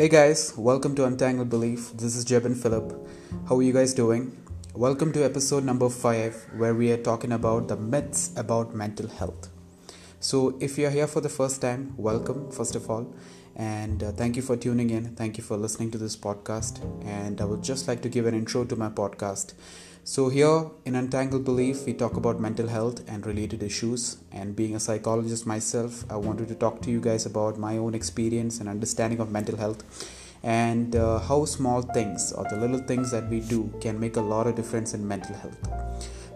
Hey guys, welcome to Untangled Belief. This is Jeb and Philip. How are you guys doing? Welcome to episode number 5 where we are talking about the myths about mental health. So, if you're here for the first time, welcome first of all and uh, thank you for tuning in. Thank you for listening to this podcast and I would just like to give an intro to my podcast. So, here in Untangled Belief, we talk about mental health and related issues. And being a psychologist myself, I wanted to talk to you guys about my own experience and understanding of mental health and uh, how small things or the little things that we do can make a lot of difference in mental health.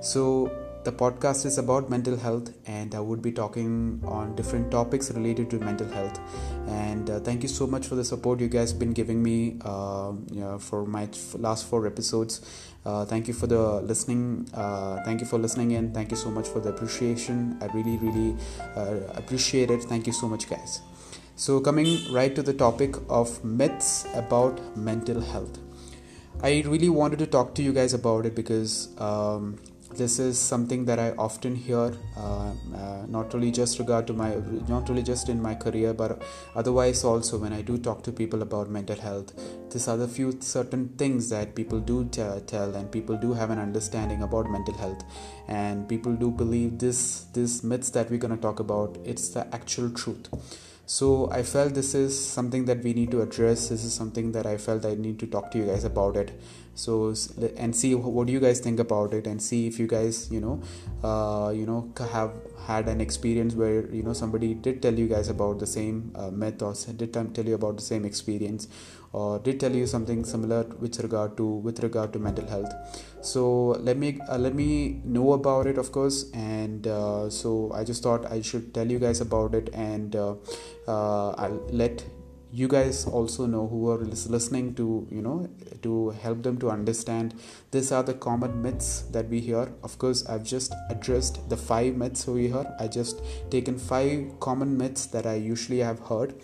So, the podcast is about mental health, and I would be talking on different topics related to mental health. And uh, thank you so much for the support you guys been giving me uh, you know, for my last four episodes. Uh, thank you for the listening. Uh, thank you for listening in. Thank you so much for the appreciation. I really, really uh, appreciate it. Thank you so much, guys. So, coming right to the topic of myths about mental health. I really wanted to talk to you guys about it because um, this is something that I often hear, uh, uh, not only just regard to my, not really just in my career, but otherwise also when I do talk to people about mental health. These are the few certain things that people do t- tell, and people do have an understanding about mental health, and people do believe this this myths that we're gonna talk about. It's the actual truth so i felt this is something that we need to address. This is something that i felt i need to talk to you guys about it. So and see what do you guys think about it and see if you guys you know uh, you know have had an experience where you know somebody did tell you guys about the same uh, myth or did tell you about the same experience or did tell you something similar with regard to with regard to mental health. So let me uh, let me know about it of course and uh, so i just thought i should tell you guys about it and uh, uh, i'll let you guys also know who are listening to you know to help them to understand. These are the common myths that we hear. Of course i've just addressed the five myths over here. I just taken five common myths that i usually have heard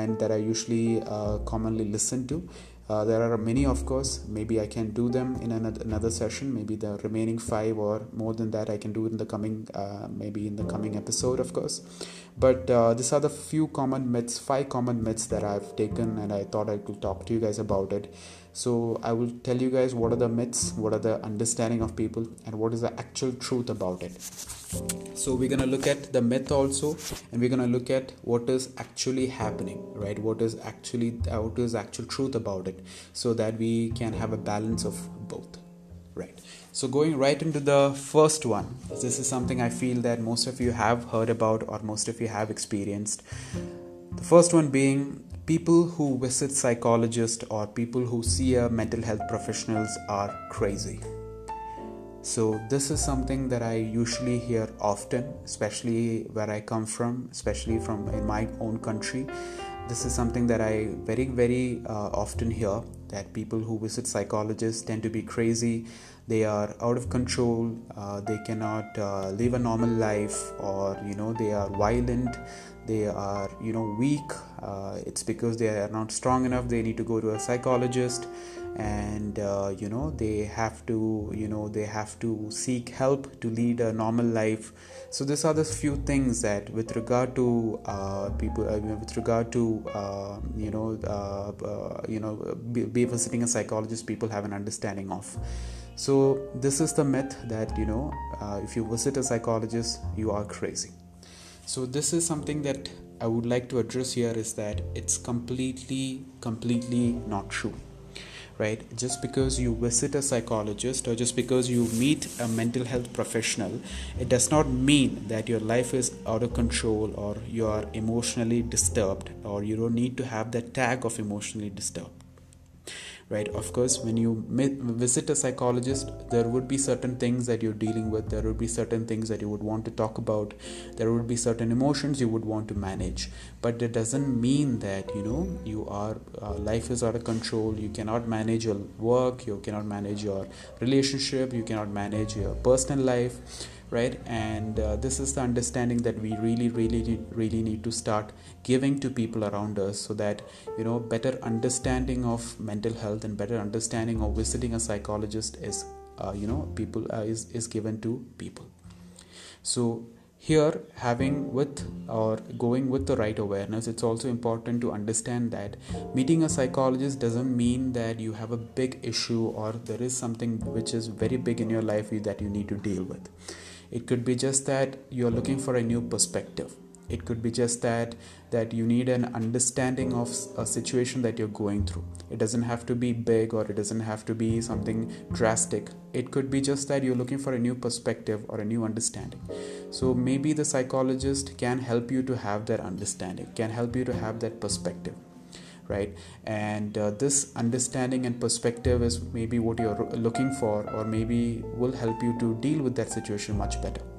and that i usually uh, commonly listen to uh, there are many, of course. Maybe I can do them in another, session. Maybe the remaining five or more than that, I can do in the coming, uh, maybe in the coming episode, of course. But uh, these are the few common myths, five common myths that I've taken, and I thought I could talk to you guys about it. So I will tell you guys what are the myths, what are the understanding of people, and what is the actual truth about it. So we're gonna look at the myth also, and we're gonna look at what is actually happening, right? What is actually what is actual truth about it, so that we can have a balance of both, right? So, going right into the first one, this is something I feel that most of you have heard about or most of you have experienced. The first one being people who visit psychologists or people who see a mental health professionals are crazy. So, this is something that I usually hear often, especially where I come from, especially from in my own country. This is something that I very, very uh, often hear that people who visit psychologists tend to be crazy they are out of control uh, they cannot uh, live a normal life or you know they are violent they are you know weak. Uh, it's because they are not strong enough. They need to go to a psychologist. And uh, you know they have to you know they have to seek help to lead a normal life. So these are the few things that with regard to uh, people uh, with regard to uh, you know uh, uh, you know be, be, visiting a psychologist people have an understanding of. So this is the myth that you know if you visit a psychologist you are crazy so this is something that i would like to address here is that it's completely completely not true right? Just because you visit a psychologist or just because you meet a mental health professional it does not mean that your life is out of control or you are emotionally disturbed or you don't need to have that tag of emotionally disturbed right of course when you visit a psychologist there would be certain things that you're dealing with there would be certain things that you would want to talk about there would be certain emotions you would want to manage. But that doesn't mean that you know you are uh, life is out of control you cannot manage your work you cannot manage your relationship you cannot manage your personal life right? And uh, this is the understanding that we really really really need to start giving to people around us so that you know better understanding of mental health and better understanding of visiting a psychologist is uh, you know people uh, is is given to people. So here having with or going with the right awareness it's also important to understand that meeting a psychologist doesn't mean that you have a big issue or there is something which is very big in your life that you need to deal with it could be just that you're looking for a new perspective. It could be just that that you need an understanding of a situation that you're going through. It doesn't have to be big or it doesn't have to be something drastic. It could be just that you're looking for a new perspective or a new understanding. So maybe the psychologist can help you to have that understanding can help you to have that perspective right? And uh, this understanding and perspective is maybe what you're looking for or maybe will help you to deal with that situation much better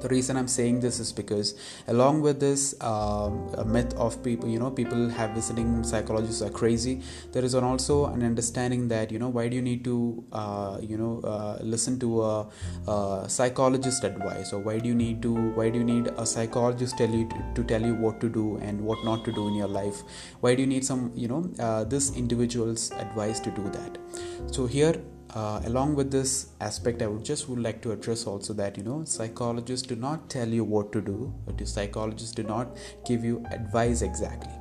the reason i'm saying this is because along with this um, myth of people you know people have visiting psychologists are crazy. There is an also an understanding that you know why do you need to uh, you know uh, listen to a, a, psychologist advice? Or why do you need to why do you need a psychologist tell you to, to, tell you what to do and what not to do in your life? Why do you need some you know uh, this individual's advice to do that? So here uh, along with this aspect i would just would like to address also that you know psychologists do not tell you what to do but psychologists do not give you advice exactly.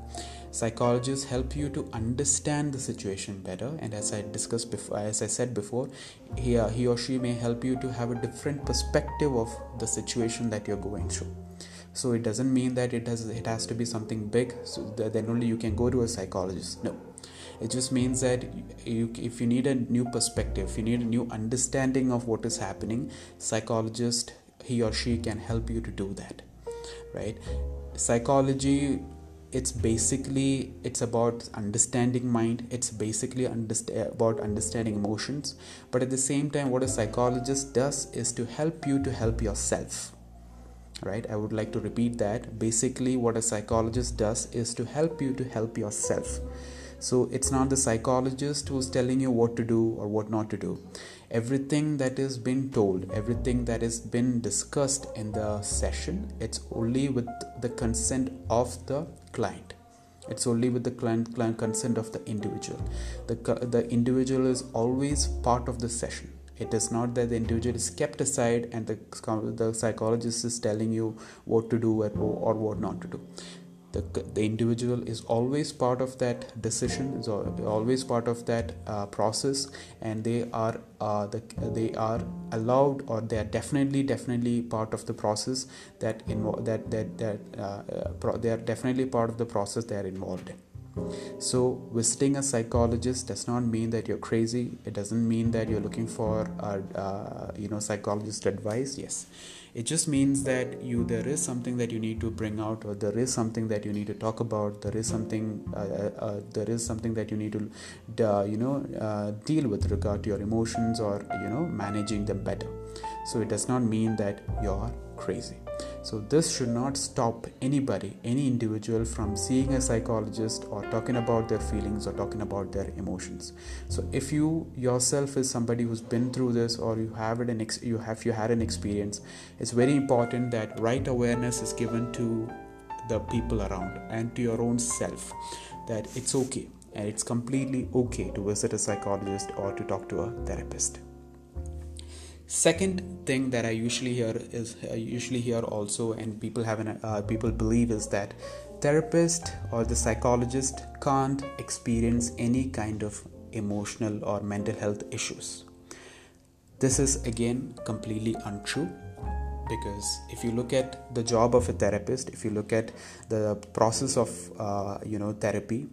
Psychologists help you to understand the situation better and as i discussed before as i said before he, uh, he or she may help you to have a different perspective of the situation that you're going through. So it doesn't mean that it has it has to be something big so then only you can go to a psychologist. No it just means that you, if you need a new perspective you need a new understanding of what is happening psychologist he or she can help you to do that right? Psychology it's basically it's about understanding mind. It's basically underst- about understanding emotions. But at the same time what a psychologist does is to help you to help yourself right? I would like to repeat that. Basically what a psychologist does is to help you to help yourself so it's not the psychologist who's telling you what to do or what not to do. Everything that is been told, everything that has been discussed in the session, it's only with the consent of the client. It's only with the client, client consent of the individual. The, the individual is always part of the session it is not that the individual is kept aside and the, the psychologist is telling you what to do or, or what not to do the, the individual is always part of that decision is always part of that uh, process and they are uh, the, they are allowed or they are definitely definitely part of the process that invo- that that, that uh, uh pro- they are definitely part of the process they are involved in so, visiting a psychologist does not mean that you're crazy. It doesn't mean that you're looking for, a, uh, you know, psychologist advice. Yes, it just means that you there is something that you need to bring out, or there is something that you need to talk about. There is something, uh, uh, uh there is something that you need to, uh, you know, uh, deal with regard to your emotions or you know managing them better. So it does not mean that you're crazy. So, this should not stop anybody, any individual, from seeing a psychologist or talking about their feelings or talking about their emotions. So, if you yourself is somebody who's been through this or you have it an ex- you have you had an experience, it's very important that right awareness is given to the people around and to your own self that it's okay and it's completely okay to visit a psychologist or to talk to a therapist second thing that i usually hear is i usually hear also and people have an uh, people believe is that therapist or the psychologist can't experience any kind of emotional or mental health issues. This is again completely untrue because if you look at the job of a therapist if you look at the process of uh, you know therapy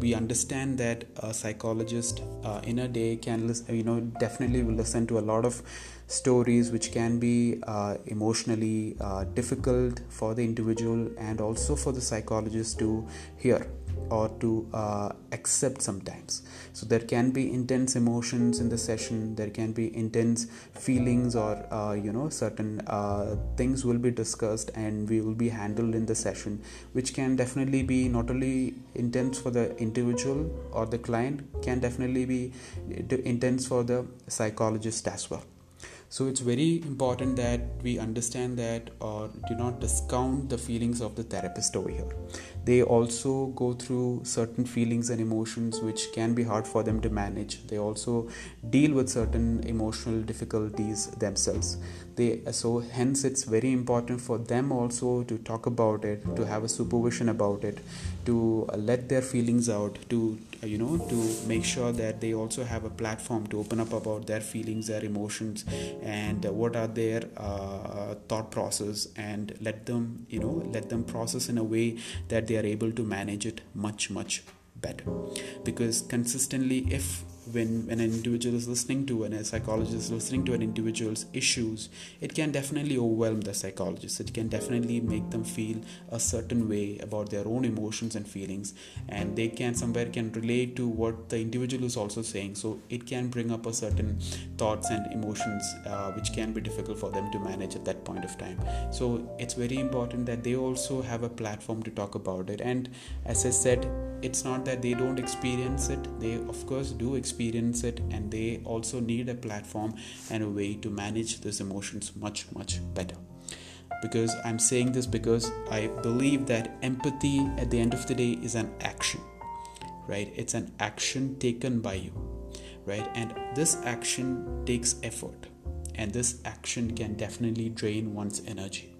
we understand that a psychologist uh, in a day can listen, you know definitely will listen to a lot of stories which can be uh, emotionally uh, difficult for the individual and also for the psychologist to hear or to uh, accept sometimes. So there can be intense emotions in the session there can be intense feelings or uh, you know certain uh, things will be discussed and we will be handled in the session which can definitely be not only intense for the individual or the client can definitely be intense for the psychologist as well so it's very important that we understand that or do not discount the feelings of the therapist over here. They also go through certain feelings and emotions which can be hard for them to manage. They also deal with certain emotional difficulties themselves. They so hence it's very important for them also to talk about it to have a supervision about it to uh, let their feelings out to uh, you know to make sure that they also have a platform to open up about their feelings their emotions and uh, what are their uh, thought process and let them you know let them process in a way that they are able to manage it much much better. Because consistently if when, when an individual is listening to and a psychologist is listening to an individual's issues it can definitely overwhelm the psychologist. It can definitely make them feel a certain way about their own emotions and feelings. And they can somewhere can relate to what the individual is also saying. So it can bring up a certain thoughts and emotions uh, which can be difficult for them to manage at that point of time. So it's very important that they also have a platform to talk about it. And as i said it's not that they don't experience it. They of course do experience experience it and they also need a platform and a way to manage those emotions much much better. Because i'm saying this because i believe that empathy at the end of the day is an action right? It's an action taken by you right? And this action takes effort and this action can definitely drain one's energy.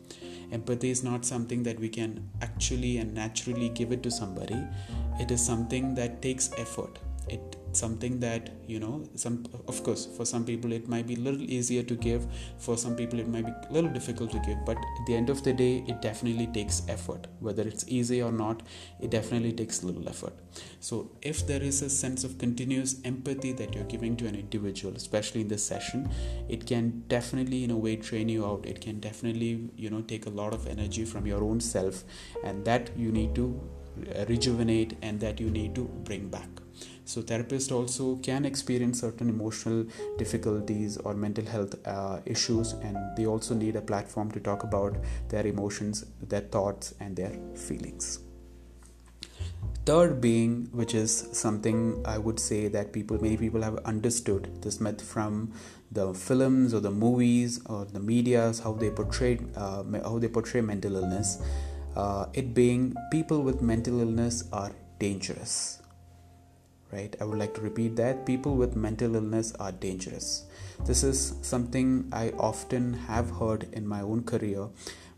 Empathy is not something that we can actually and naturally give it to somebody. It is something that takes effort. It something that you know some of course for some people it might be a little easier to give for some people it might be a little difficult to give but at the end of the day it definitely takes effort. Whether it's easy or not it definitely takes little effort. So if there is a sense of continuous empathy that you're giving to an individual especially in this session it can definitely in a way train you out. It can definitely you know take a lot of energy from your own self and that you need to rejuvenate and that you need to bring back so therapists also can experience certain emotional difficulties or mental health uh, issues and they also need a platform to talk about their emotions their thoughts and their feelings. Third being which is something i would say that people many people have understood this myth from the films or the movies or the medias how they portray uh, how they portray mental illness. Uh, it being people with mental illness are dangerous right? I would like to repeat that. People with mental illness are dangerous. This is something i often have heard in my own career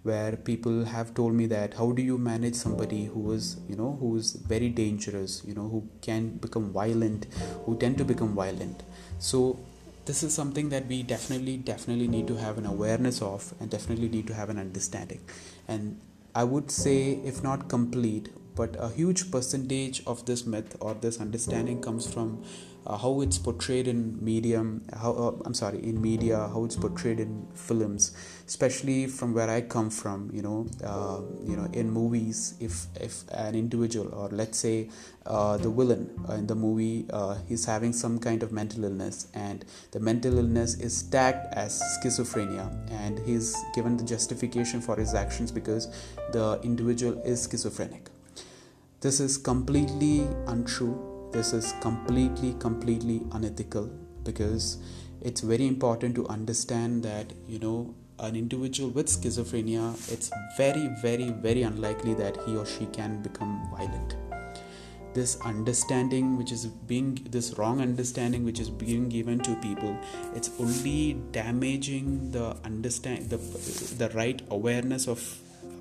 where people have told me that how do you manage somebody who is you know who is very dangerous you know who can become violent who tend to become violent? So this is something that we definitely definitely need to have an awareness of and definitely need to have an understanding. And i would say if not complete but a huge percentage of this myth or this understanding comes from uh, how it's portrayed in medium how uh, i'm sorry in media how it's portrayed in films. Especially from where i come from you know uh, you know in movies if if an individual or let's say uh, the villain in the movie uh, is having some kind of mental illness and the mental illness is tagged as schizophrenia and he's given the justification for his actions because the individual is schizophrenic this is completely untrue. This is completely, completely unethical because it's very important to understand that, you know, an individual with schizophrenia, it's very, very, very unlikely that he or she can become violent. This understanding, which is being this wrong understanding, which is being given to people, it's only damaging the understand the the right awareness of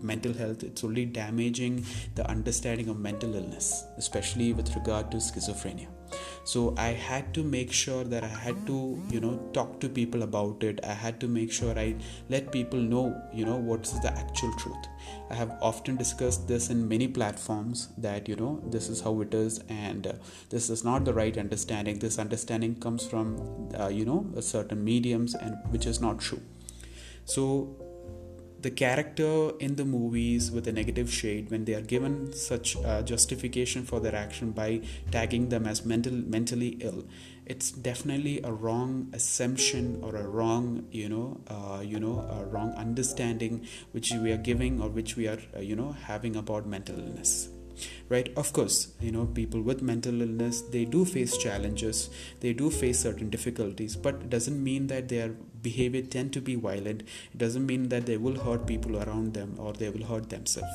mental health it's only damaging the understanding of mental illness especially with regard to schizophrenia. So i had to make sure that i had to you know talk to people about it. I had to make sure i let people know you know what's the actual truth. I have often discussed this in many platforms that you know this is how it is and uh, this is not the right understanding. This understanding comes from uh, you know certain mediums and which is not true. So the character in the movies with a negative shade when they are given such uh, justification for their action by tagging them as mental mentally ill it's definitely a wrong assumption or a wrong you know uh, you know a wrong understanding which we are giving or which we are uh, you know having about mental illness right? Of course you know people with mental illness they do face challenges they do face certain difficulties but it doesn't mean that their behavior tend to be violent. It doesn't mean that they will hurt people around them or they will hurt themselves.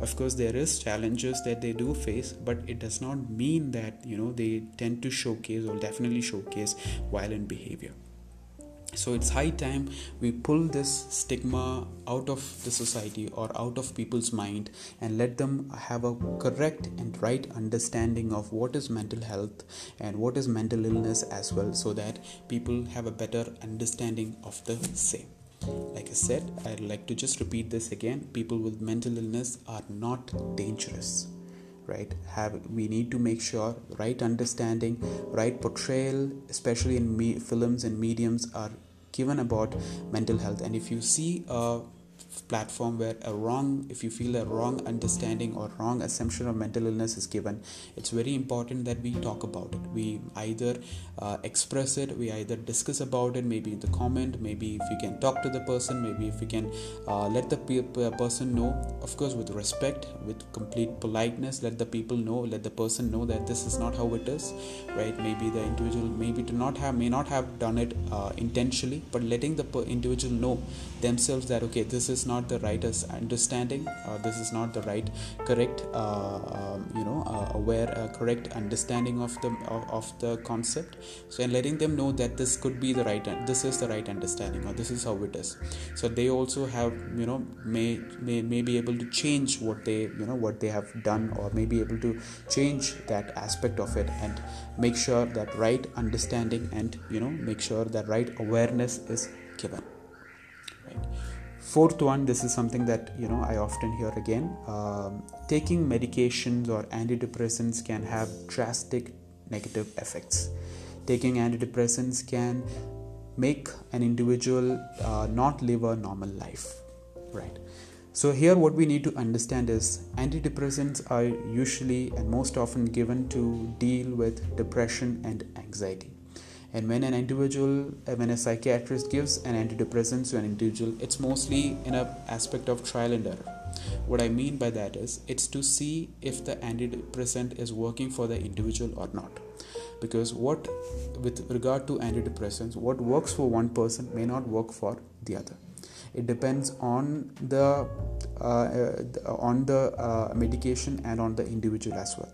Of course there is challenges that they do face but it does not mean that you know they tend to showcase or definitely showcase violent behavior so it's high time we pull this stigma out of the society or out of people's mind and let them have a correct and right understanding of what is mental health and what is mental illness as well so that people have a better understanding of the same. Like i said i'd like to just repeat this again. People with mental illness are not dangerous right? Have we need to make sure right understanding right portrayal especially in me- films and mediums are given about mental health. And if you see a platform where a wrong if you feel a wrong understanding or wrong assumption of mental illness is given it's very important that we talk about it. We either uh, express it we either discuss about it maybe in the comment maybe if you can talk to the person maybe if you can uh, let the pe- person know. Of course with respect with complete politeness let the people know let the person know that this is not how it is right? Maybe the individual maybe to not have may not have done it uh, intentionally but letting the individual know themselves that okay this is not the right understanding uh, this is not the right correct uh, um, you know uh, aware correct understanding of the of, of, the concept. So and letting them know that this could be the right this is the right understanding or this is how it is. So they also have you know may may, may be able to change what they you know what they have done or may be able to change that aspect of it and make sure that right understanding and you know make sure that right awareness is given fourth one this is something that you know i often hear again. Um, taking medications or antidepressants can have drastic negative effects. Taking antidepressants can make an individual uh, not live a normal life right? So here what we need to understand is antidepressants are usually and most often given to deal with depression and anxiety and when an individual uh, when a psychiatrist gives an antidepressant to an individual it's mostly in a aspect of trial and error. What i mean by that is it's to see if the antidepressant is working for the individual or not. Because what with regard to antidepressants what works for one person may not work for the other. It depends on the uh, uh, on the uh, medication and on the individual as well.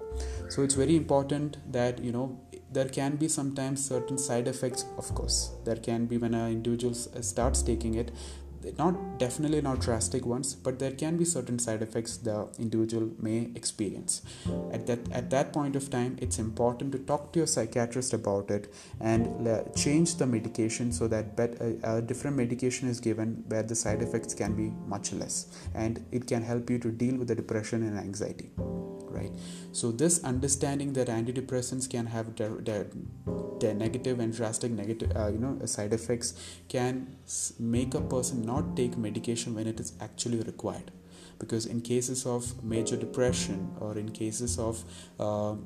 So it's very important that you know there can be sometimes certain side effects of course. There can be when an individual uh, starts taking it not definitely not drastic ones but there can be certain side effects the individual may experience. At that at that point of time it's important to talk to your psychiatrist about it and change the medication so that bet- a, a different medication is given where the side effects can be much less and it can help you to deal with the depression and anxiety right? So this understanding that antidepressants can have the, the, the negative and drastic negative uh, you know side effects can make a person not take medication when it is actually required. Because in cases of major depression or in cases of uh,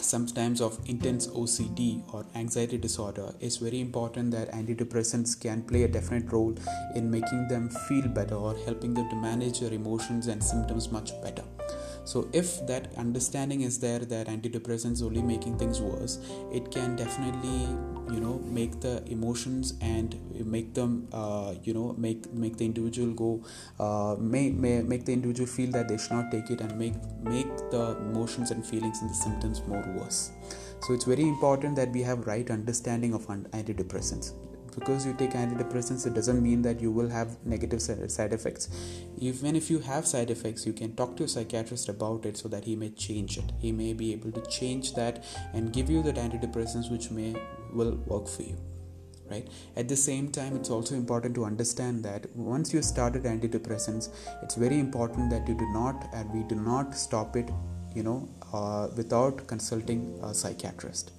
sometimes of intense OCD or anxiety disorder, it's very important that antidepressants can play a definite role in making them feel better or helping them to manage their emotions and symptoms much better so if that understanding is there that antidepressants only making things worse it can definitely you know make the emotions and make them uh, you know make make the individual go uh, may, may make the individual feel that they should not take it and make make the emotions and feelings and the symptoms more worse. So it's very important that we have right understanding of antidepressants because you take antidepressants it doesn't mean that you will have negative side effects. Even if you have side effects you can talk to a psychiatrist about it so that he may change it. He may be able to change that and give you that antidepressants which may will work for you right? At the same time it's also important to understand that once you started antidepressants it's very important that you do not and we do not stop it you know uh, without consulting a psychiatrist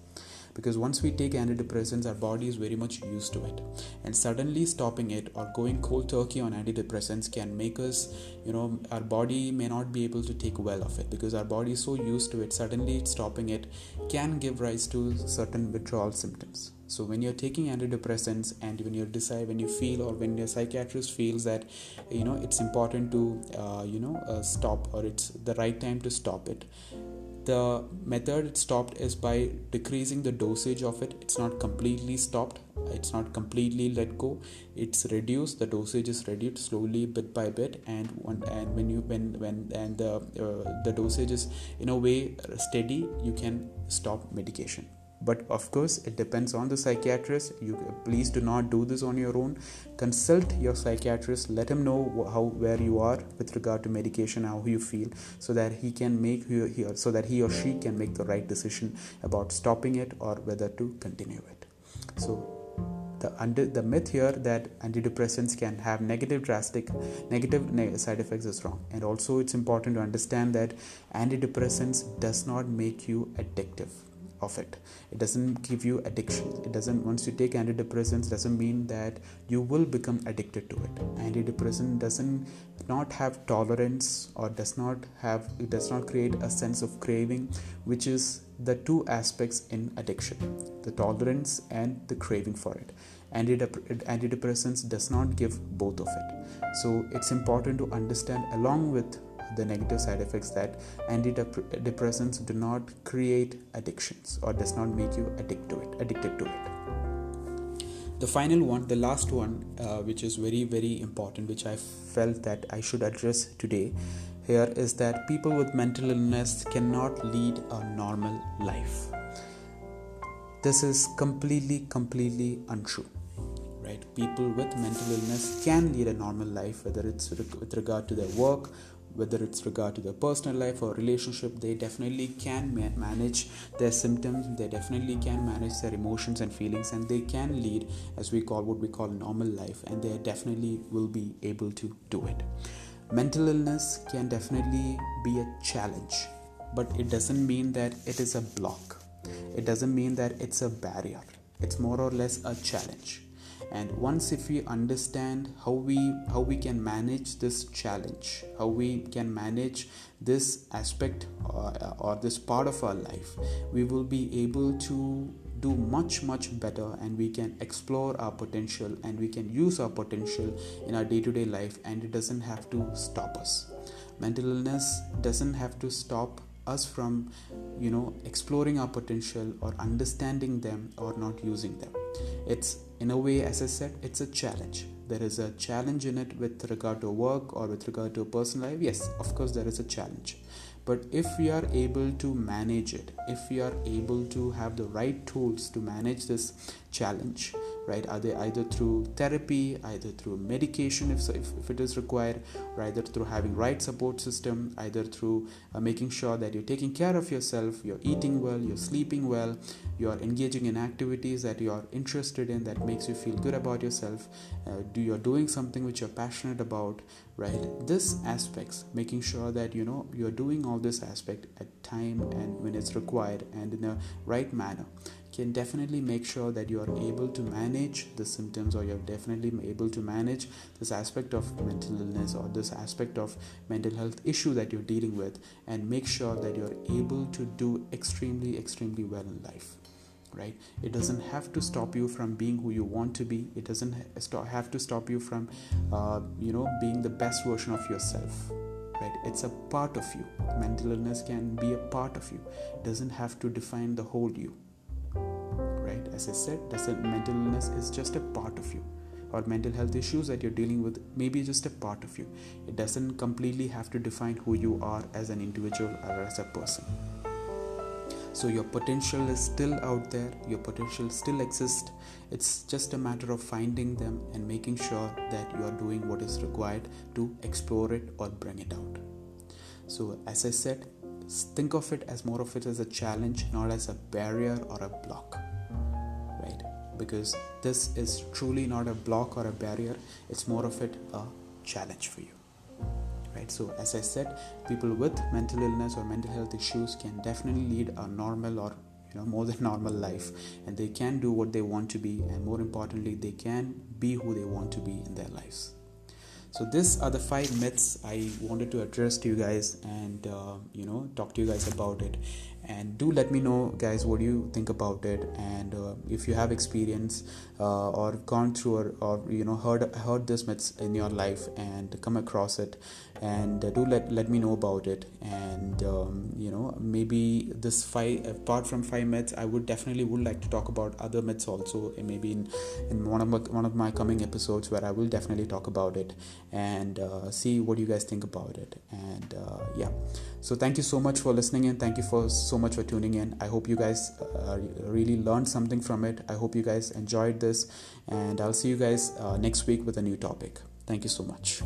because once we take antidepressants our body is very much used to it. And suddenly stopping it or going cold turkey on antidepressants can make us you know our body may not be able to take well of it because our body is so used to it. Suddenly stopping it can give rise to certain withdrawal symptoms. So when you're taking antidepressants and when you decide when you feel or when your psychiatrist feels that you know it's important to uh, you know uh, stop or it's the right time to stop it the method it stopped is by decreasing the dosage of it. It's not completely stopped. It's not completely let go. It's reduced. The dosage is reduced slowly bit by bit. And when and when you when when and the uh, the dosage is in a way steady you can stop medication but of course it depends on the psychiatrist. You please do not do this on your own. Consult your psychiatrist. Let him know how where you are with regard to medication how you feel so that he can make here so that he or she can make the right decision about stopping it or whether to continue it. So the under the myth here that antidepressants can have negative drastic negative side effects is wrong. And also it's important to understand that antidepressants does not make you addictive of it. It doesn't give you addiction. It doesn't once you take antidepressants doesn't mean that you will become addicted to it. Antidepressant doesn't not have tolerance or does not have it does not create a sense of craving which is the two aspects in addiction the tolerance and the craving for it. Antidepressants does not give both of it. So it's important to understand along with the negative side effects that antidepressants do not create addictions or does not make you addicted to it addicted to it. The final one the last one uh, which is very very important which i felt that i should address today here is that people with mental illness cannot lead a normal life. This is completely completely untrue right? People with mental illness can lead a normal life whether it's with regard to their work whether it's regard to their personal life or relationship they definitely can manage their symptoms they definitely can manage their emotions and feelings and they can lead as we call what we call a normal life and they definitely will be able to do it. Mental illness can definitely be a challenge but it doesn't mean that it is a block. It doesn't mean that it's a barrier. It's more or less a challenge and once if we understand how we how we can manage this challenge how we can manage this aspect or, uh, or this part of our life we will be able to do much much better and we can explore our potential and we can use our potential in our day-to-day life and it doesn't have to stop us. Mental illness doesn't have to stop us from you know exploring our potential or understanding them or not using them it's in a way as i said it's a challenge. There is a challenge in it with regard to work or with regard to personal life. Yes of course there is a challenge. But if we are able to manage it if we are able to have the right tools to manage this challenge right? Are they either through therapy either through medication if, if, if it is required or either through having right support system either through uh, making sure that you're taking care of yourself you're eating well you're sleeping well you're engaging in activities that you're interested in that makes you feel good about yourself uh, do you're doing something which you're passionate about right? This aspects making sure that you know you're doing all this aspect at time and when it's required and in a right manner can definitely make sure that you are able to manage the symptoms or you're definitely able to manage this aspect of mental illness or this aspect of mental health issue that you're dealing with and make sure that you're able to do extremely extremely well in life right? It doesn't have to stop you from being who you want to be. It doesn't have to stop you from uh, you know being the best version of yourself right? It's a part of you. Mental illness can be a part of you. It doesn't have to define the whole you as i said mental illness is just a part of you. Or mental health issues that you're dealing with maybe just a part of you. It doesn't completely have to define who you are as an individual or as a person. So your potential is still out there. Your potential still exists. It's just a matter of finding them and making sure that you are doing what is required to explore it or bring it out. So as i said think of it as more of it as a challenge not as a barrier or a block because this is truly not a block or a barrier. It's more of it a challenge for you. Right? So as i said people with mental illness or mental health issues can definitely lead a normal or you know more than normal life. And they can do what they want to be. And more importantly they can be who they want to be in their lives. So these are the five myths i wanted to address to you guys and uh, you know talk to you guys about it and do let me know guys what you think about it? And uh, if you have experience uh, or gone through or, or, you know heard heard this myths in your life and come across it and uh, do let let me know about it. And um, you know maybe this five apart from five myths i would definitely would like to talk about other myths also. Maybe in in one of my, one of my coming episodes where i will definitely talk about it and uh, see what you guys think about it. And uh, yeah. So thank you so much for listening and thank you for so much for tuning in. I hope you guys uh, really learned something from it. I hope you guys enjoyed this and i'll see you guys uh, next week with a new topic. Thank you so much